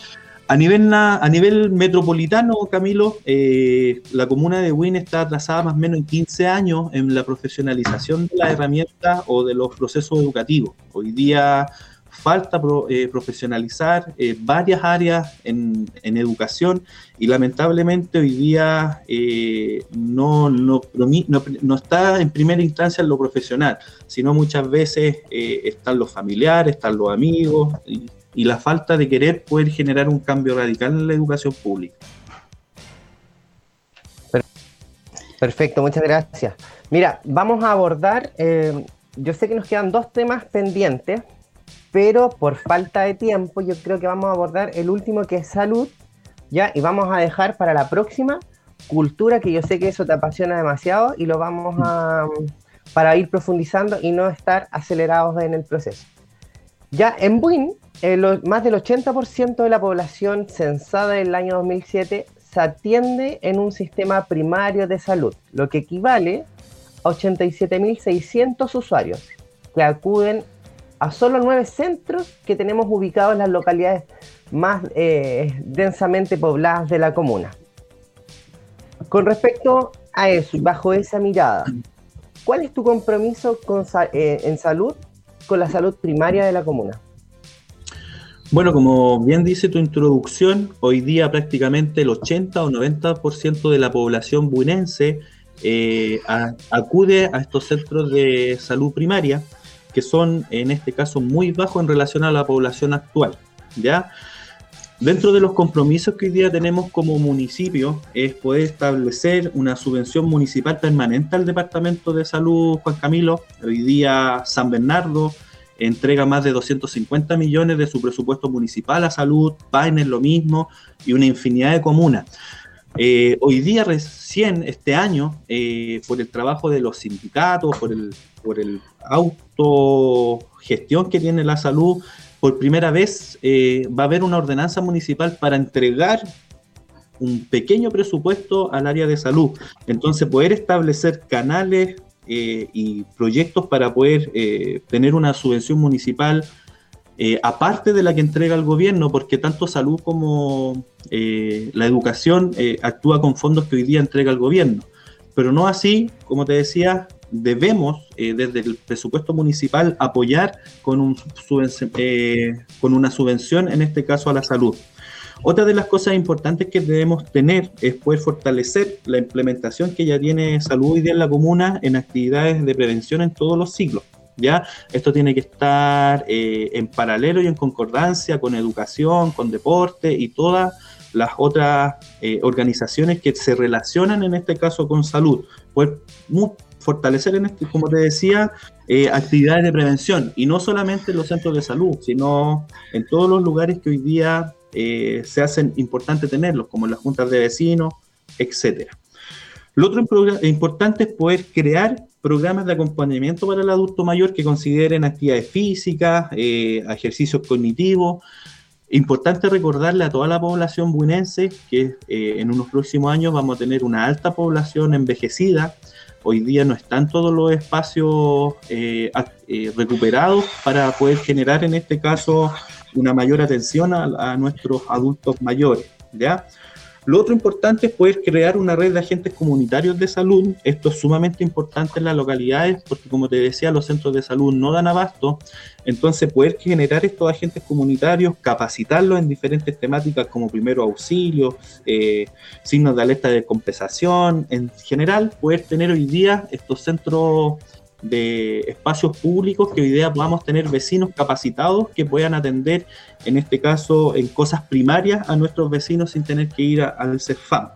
E: A nivel, a nivel metropolitano, Camilo, eh, la comuna de Win está atrasada más o menos en 15 años en la profesionalización de las herramientas o de los procesos educativos. Hoy día falta eh, profesionalizar eh, varias áreas en, educación y lamentablemente hoy día no, no, no, está en primera instancia en lo profesional, sino muchas veces están los familiares, están los amigos y y la falta de querer poder generar un cambio radical en la educación pública.
B: Perfecto, muchas gracias. Mira, vamos a abordar, eh, yo sé que nos quedan dos temas pendientes, pero por falta de tiempo yo creo que vamos a abordar el último que es salud, ¿ya? Y vamos a dejar para la próxima cultura, que yo sé que eso te apasiona demasiado, y lo vamos a, para ir profundizando y no estar acelerados en el proceso. Ya en Buin más del 80% de la población censada en el año 2007 se atiende en un sistema primario de salud, lo que equivale a 87.600 usuarios que acuden a solo nueve centros que tenemos ubicados en las localidades más eh, densamente pobladas de la comuna. Con respecto a eso, bajo esa mirada, ¿cuál es tu compromiso eh, en salud con la salud primaria de la comuna?
E: Bueno, como bien dice tu introducción, hoy día prácticamente el 80 o 90% de la población buinense eh, acude a estos centros de salud primaria, que son en este caso muy bajos en relación a la población actual. ¿ya? Dentro de los compromisos que hoy día tenemos como municipio es poder establecer una subvención municipal permanente al Departamento de Salud Juan Camilo. Hoy día San Bernardo, entrega más de 250 millones de su presupuesto municipal a salud, Paine lo mismo y una infinidad de comunas. Eh, hoy día recién, este año, eh, por el trabajo de los sindicatos, por el, por el autogestión que tiene la salud, por primera vez eh, va a haber una ordenanza municipal para entregar un pequeño presupuesto al área de salud. Entonces, poder establecer canales eh, y proyectos para poder eh, tener una subvención municipal eh, aparte de la que entrega el gobierno, porque tanto salud como la educación actúa con fondos que hoy día entrega el gobierno. Pero no así, como te decía, debemos desde el presupuesto municipal apoyar con, un con una subvención, en este caso a la salud. Otra de las cosas importantes que debemos tener es poder fortalecer la implementación que ya tiene Salud Hoy Día en la comuna en actividades de prevención en todos los ciclos. ¿ya? Esto tiene que estar eh, en paralelo y en concordancia con educación, con deporte y todas las otras eh, organizaciones que se relacionan en este caso con salud. Poder fortalecer, en este, como te decía, eh, actividades de prevención y no solamente en los centros de salud, sino en todos los lugares que hoy día eh, se hacen importantes tenerlos, como las juntas de vecinos, etc. Lo otro importante es poder crear programas de acompañamiento para el adulto mayor que consideren actividades físicas, eh, ejercicios cognitivos. Importante recordarle a toda la población buenense que eh, en unos próximos años vamos a tener una alta población envejecida. Hoy día no están todos los espacios recuperados para poder generar en este caso una mayor atención a, nuestros adultos mayores, ¿ya? Lo otro importante es poder crear una red de agentes comunitarios de salud. Esto es sumamente importante en las localidades porque, como te decía, los centros de salud no dan abasto. Entonces, poder generar estos agentes comunitarios, capacitarlos en diferentes temáticas como primero auxilio, eh, signos de alerta de compensación, en general, poder tener hoy día estos centros de espacios públicos que hoy día podamos tener vecinos capacitados que puedan atender, en este caso, en cosas primarias a nuestros vecinos sin tener que ir al CEFAM.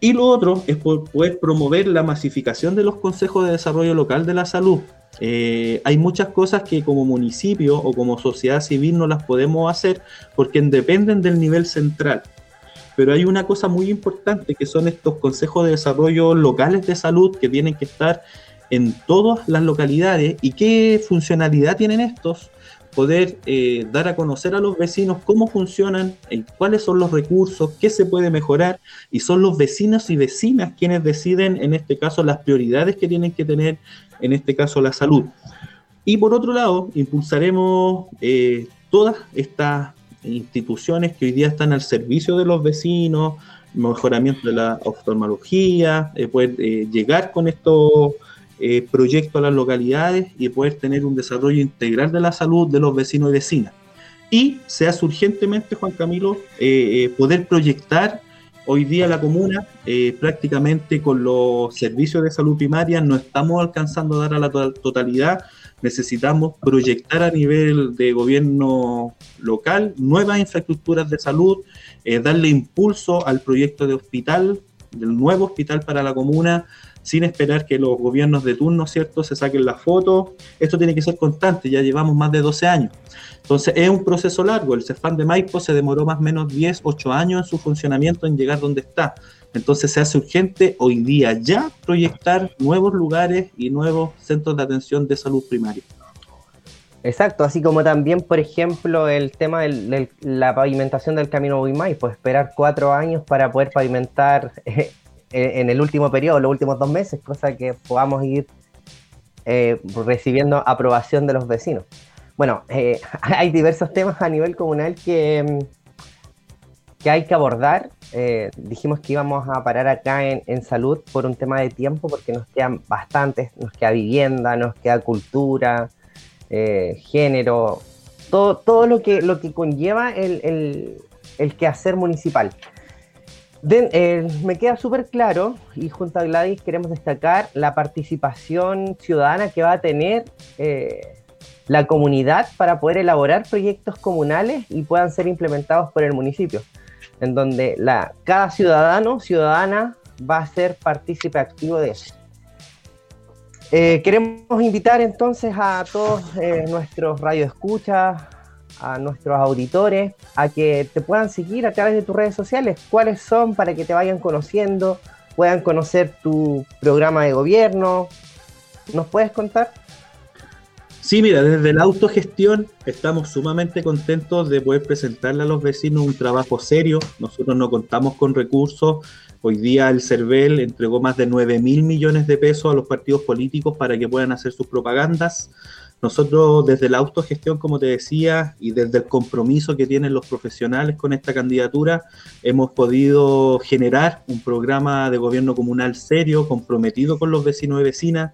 E: Y lo otro es poder promover la masificación de los consejos de desarrollo local de la salud. Eh, hay muchas cosas que como municipio o como sociedad civil no las podemos hacer porque dependen del nivel central. Pero hay una cosa muy importante que son estos consejos de desarrollo locales de salud que tienen que estar en todas las localidades y qué funcionalidad tienen estos, poder eh, dar a conocer a los vecinos cómo funcionan, y cuáles son los recursos, qué se puede mejorar, y son los vecinos y vecinas quienes deciden, en este caso, las prioridades que tienen que tener, en este caso, la salud. Y por otro lado, impulsaremos eh, todas estas instituciones que hoy día están al servicio de los vecinos, mejoramiento de la oftalmología, eh, poder llegar con estos eh, proyecto a las localidades y poder tener un desarrollo integral de la salud de los vecinos y vecinas. Y se hace urgentemente, Juan Camilo, eh, eh, poder proyectar hoy día la comuna prácticamente con los servicios de salud primaria no estamos alcanzando a dar a la totalidad. Necesitamos proyectar a nivel de gobierno local nuevas infraestructuras de salud, darle impulso al proyecto de hospital, del nuevo hospital para la comuna, sin esperar que los gobiernos de turno, ¿cierto?, se saquen las fotos. Esto tiene que ser constante, ya llevamos más de 12 años. Entonces, es un proceso largo. El CEFAN de Maipo se demoró más o menos 10, 8 años en su funcionamiento en llegar donde está. Entonces, se hace urgente hoy día ya proyectar nuevos lugares y nuevos centros de atención de salud primaria.
B: Exacto, así como también, por ejemplo, el tema de la pavimentación del camino Buimay, pues esperar cuatro años para poder pavimentar eh, en el último periodo, los últimos dos meses, cosa que podamos ir eh, recibiendo aprobación de los vecinos. Bueno, eh, hay diversos temas a nivel comunal que, que hay que abordar. Eh, dijimos que íbamos a parar acá en, en, salud por un tema de tiempo, porque nos quedan bastantes, nos queda vivienda, nos queda cultura, género, todo, todo lo, que, lo que conlleva el, el, el quehacer municipal. Eh, me queda súper claro, y junto a Gladys queremos destacar la participación ciudadana que va a tener eh, la comunidad para poder elaborar proyectos comunales y puedan ser implementados por el municipio, en donde cada ciudadano, ciudadana, va a ser partícipe activo de eso. Eh, queremos invitar entonces a todos nuestros radioescuchas, a nuestros auditores a que te puedan seguir a través de tus redes sociales. ¿Cuáles son para que te vayan conociendo, puedan conocer tu programa de gobierno? ¿Nos puedes contar?
E: Sí, mira, desde la autogestión estamos sumamente contentos de poder presentarle a los vecinos un trabajo serio. Nosotros no contamos con recursos. Hoy día el CERVEL entregó más de 9 mil millones de pesos a los partidos políticos para que puedan hacer sus propagandas. Nosotros desde la autogestión, como te decía, y desde el compromiso que tienen los profesionales con esta candidatura, hemos podido generar un programa de gobierno comunal serio, comprometido con los vecinos y vecinas,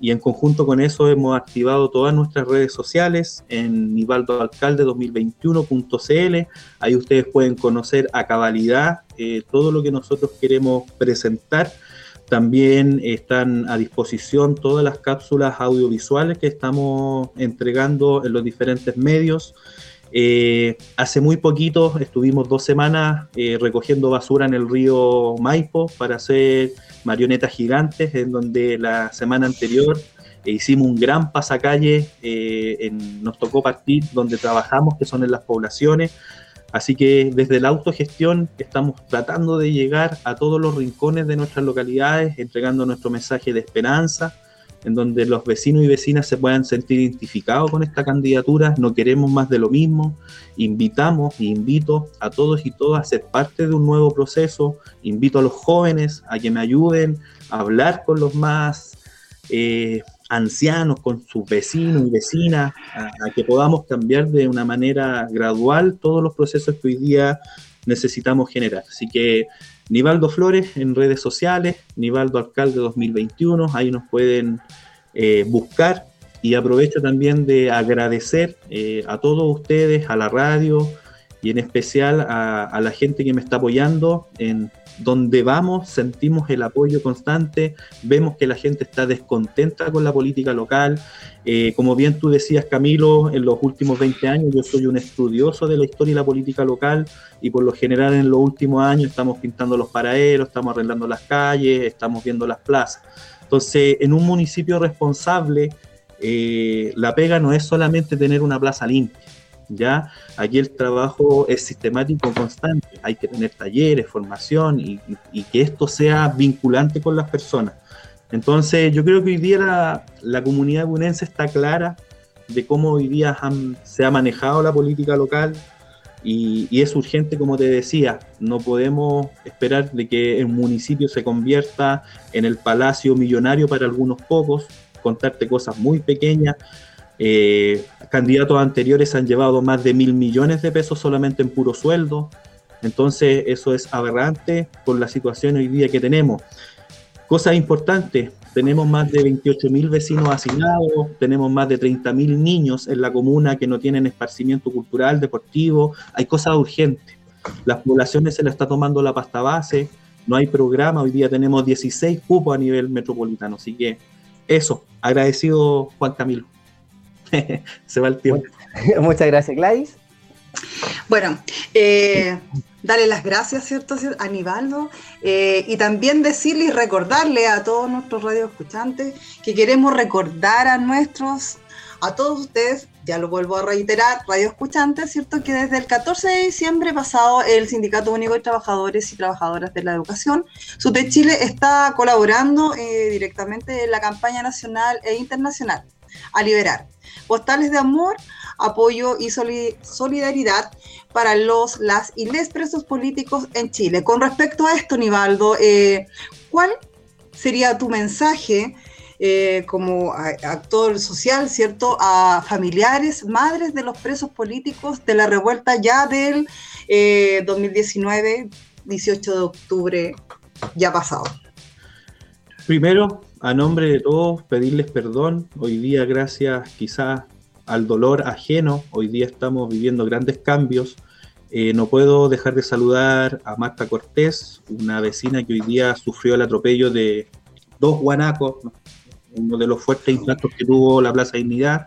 E: y en conjunto con eso hemos activado todas nuestras redes sociales en nivaldoalcalde2021.cl. Ahí ustedes pueden conocer a cabalidad eh, todo lo que nosotros queremos presentar también están a disposición todas las cápsulas audiovisuales que estamos entregando en los diferentes medios. Eh, hace muy poquito estuvimos dos semanas eh, recogiendo basura en el río Maipo para hacer marionetas gigantes, en donde la semana anterior eh, hicimos un gran pasacalle, nos tocó partir donde trabajamos, que son en las poblaciones, Así que desde la autogestión estamos tratando de llegar a todos los rincones de nuestras localidades, entregando nuestro mensaje de esperanza, en donde los vecinos y vecinas se puedan sentir identificados con esta candidatura. No queremos más de lo mismo. Invitamos e invito a todos y todas a ser parte de un nuevo proceso. Invito a los jóvenes a que me ayuden a hablar con los más eh, ancianos, con sus vecinos y vecinas, a, que podamos cambiar de una manera gradual todos los procesos que hoy día necesitamos generar. Así que Nivaldo Flores en redes sociales, Nivaldo Alcalde 2021, ahí nos pueden eh, buscar y aprovecho también de agradecer eh, a todos ustedes, a la radio y en especial a, la gente que me está apoyando en donde vamos, sentimos el apoyo constante, vemos que la gente está descontenta con la política local. Eh, como bien tú decías, Camilo, en los últimos 20 años yo soy un estudioso de la historia y la política local y por lo general en los últimos años estamos pintando los paraderos, estamos arreglando las calles, estamos viendo las plazas. Entonces, en un municipio responsable, eh, la pega no es solamente tener una plaza limpia, ¿ya? Aquí el trabajo es sistemático, constante, hay que tener talleres, formación y, que esto sea vinculante con las personas. Entonces yo creo que hoy día la, comunidad bunense está clara de cómo hoy día se ha manejado la política local y, y, es urgente, como te decía, no podemos esperar de que el municipio se convierta en el palacio millonario para algunos pocos, contarte cosas muy pequeñas. Eh, candidatos anteriores han llevado más de mil millones de pesos solamente en puro sueldo. Entonces eso es aberrante por la situación hoy día que tenemos. Cosas importantes, tenemos más de 28 mil vecinos asignados, tenemos más de 30 mil niños en la comuna que no tienen esparcimiento cultural, deportivo, hay cosas urgentes. Las poblaciones se le está tomando la pasta base, no hay programa, hoy día tenemos 16 cupos a nivel metropolitano, así que eso, agradecido Juan Camilo. Se va el tiempo.
B: Muchas gracias, Gladys.
C: Bueno, eh, darle las gracias, ¿cierto? A Nivaldo. Eh, y también decirle y recordarle a todos nuestros radioescuchantes que queremos recordar a nuestros, a todos ustedes, ya lo vuelvo a reiterar, radioescuchantes, ¿cierto? Que desde el 14 de diciembre pasado el Sindicato Único de Trabajadores y Trabajadoras de la Educación, SUTE Chile, está colaborando eh, directamente en la campaña nacional e internacional a liberar postales de amor, apoyo y solidaridad para los, las y les presos políticos en Chile. Con respecto a esto, Nivaldo, eh, ¿cuál sería tu mensaje eh, como actor social, ¿cierto?, a familiares, madres de los presos políticos de la revuelta ya del 2019, eh, 18 de octubre ya pasado.
E: Primero, a nombre de todos, pedirles perdón. Hoy día, gracias quizás al dolor ajeno, hoy día estamos viviendo grandes cambios. Eh, no puedo dejar de saludar a Marta Cortés, una vecina que hoy día sufrió el atropello de dos guanacos, uno de los fuertes impactos que tuvo la Plaza Dignidad.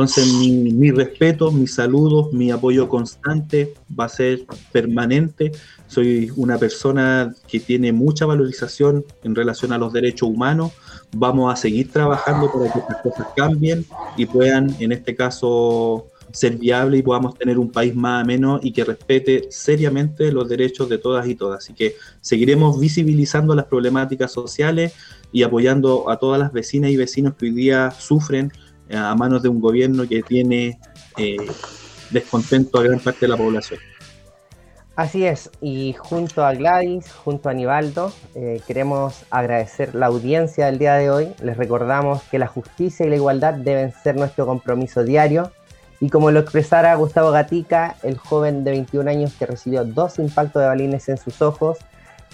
E: Entonces, mi, respeto, mis saludos, mi apoyo constante va a ser permanente. Soy una persona que tiene mucha valorización en relación a los derechos humanos. Vamos a seguir trabajando para que estas cosas cambien y puedan, en este caso, ser viables y podamos tener un país más ameno y que respete seriamente los derechos de todas y todas. Así que seguiremos visibilizando las problemáticas sociales y apoyando a todas las vecinas y vecinos que hoy día sufren a manos de un gobierno que tiene eh, descontento a gran parte de la población.
B: Así es, y junto a Gladys, junto a Aníbaldo, eh, queremos agradecer la audiencia del día de hoy. Les recordamos que la justicia y la igualdad deben ser nuestro compromiso diario. Y como lo expresara Gustavo Gatica, el joven de 21 años que recibió dos impactos de balines en sus ojos,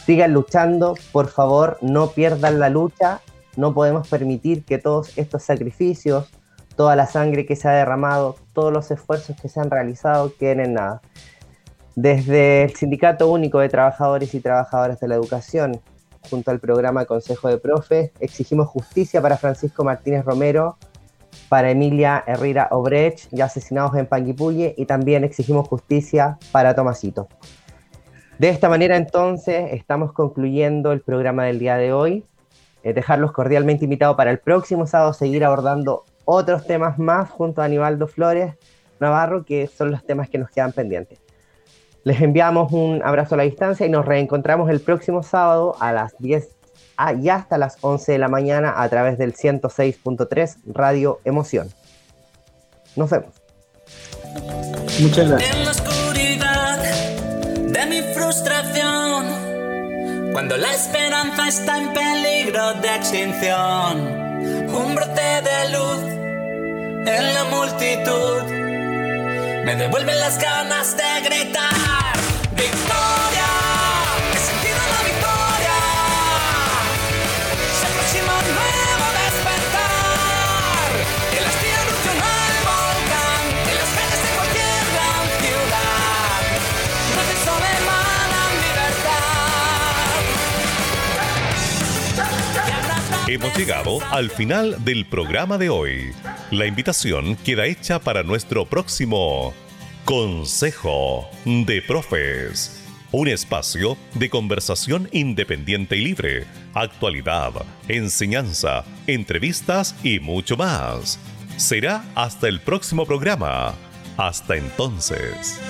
B: Sigan luchando, por favor, no pierdan la lucha. No podemos permitir que todos estos sacrificios, toda la sangre que se ha derramado, todos los esfuerzos que se han realizado queden en nada. Desde el Sindicato Único de Trabajadores y Trabajadoras de la Educación, junto al programa Consejo de Profes, exigimos justicia para Francisco Martínez Romero, para Emilia Herrera Obrecht, ya asesinados en Panguipulli, y también exigimos justicia para Tomasito. De esta manera entonces estamos concluyendo el programa del día de hoy. Eh, dejarlos cordialmente invitados para el próximo sábado seguir abordando otros temas más junto a Aníbaldo Flores Navarro, que son los temas que nos quedan pendientes. Les enviamos un abrazo a la distancia y nos reencontramos el próximo sábado a las 10 ah, y hasta las 11 de la mañana a través del 106.3 Radio Emoción. Nos vemos.
E: Muchas gracias
F: de mi frustración, cuando la esperanza está en peligro de extinción, un brote de luz en la multitud. Me devuelven las ganas de gritar
A: Hemos llegado al final del programa de hoy. La invitación queda hecha para nuestro próximo Consejo de Profes. Un espacio de conversación independiente y libre, actualidad, enseñanza, entrevistas y mucho más. Será hasta el próximo programa. Hasta entonces.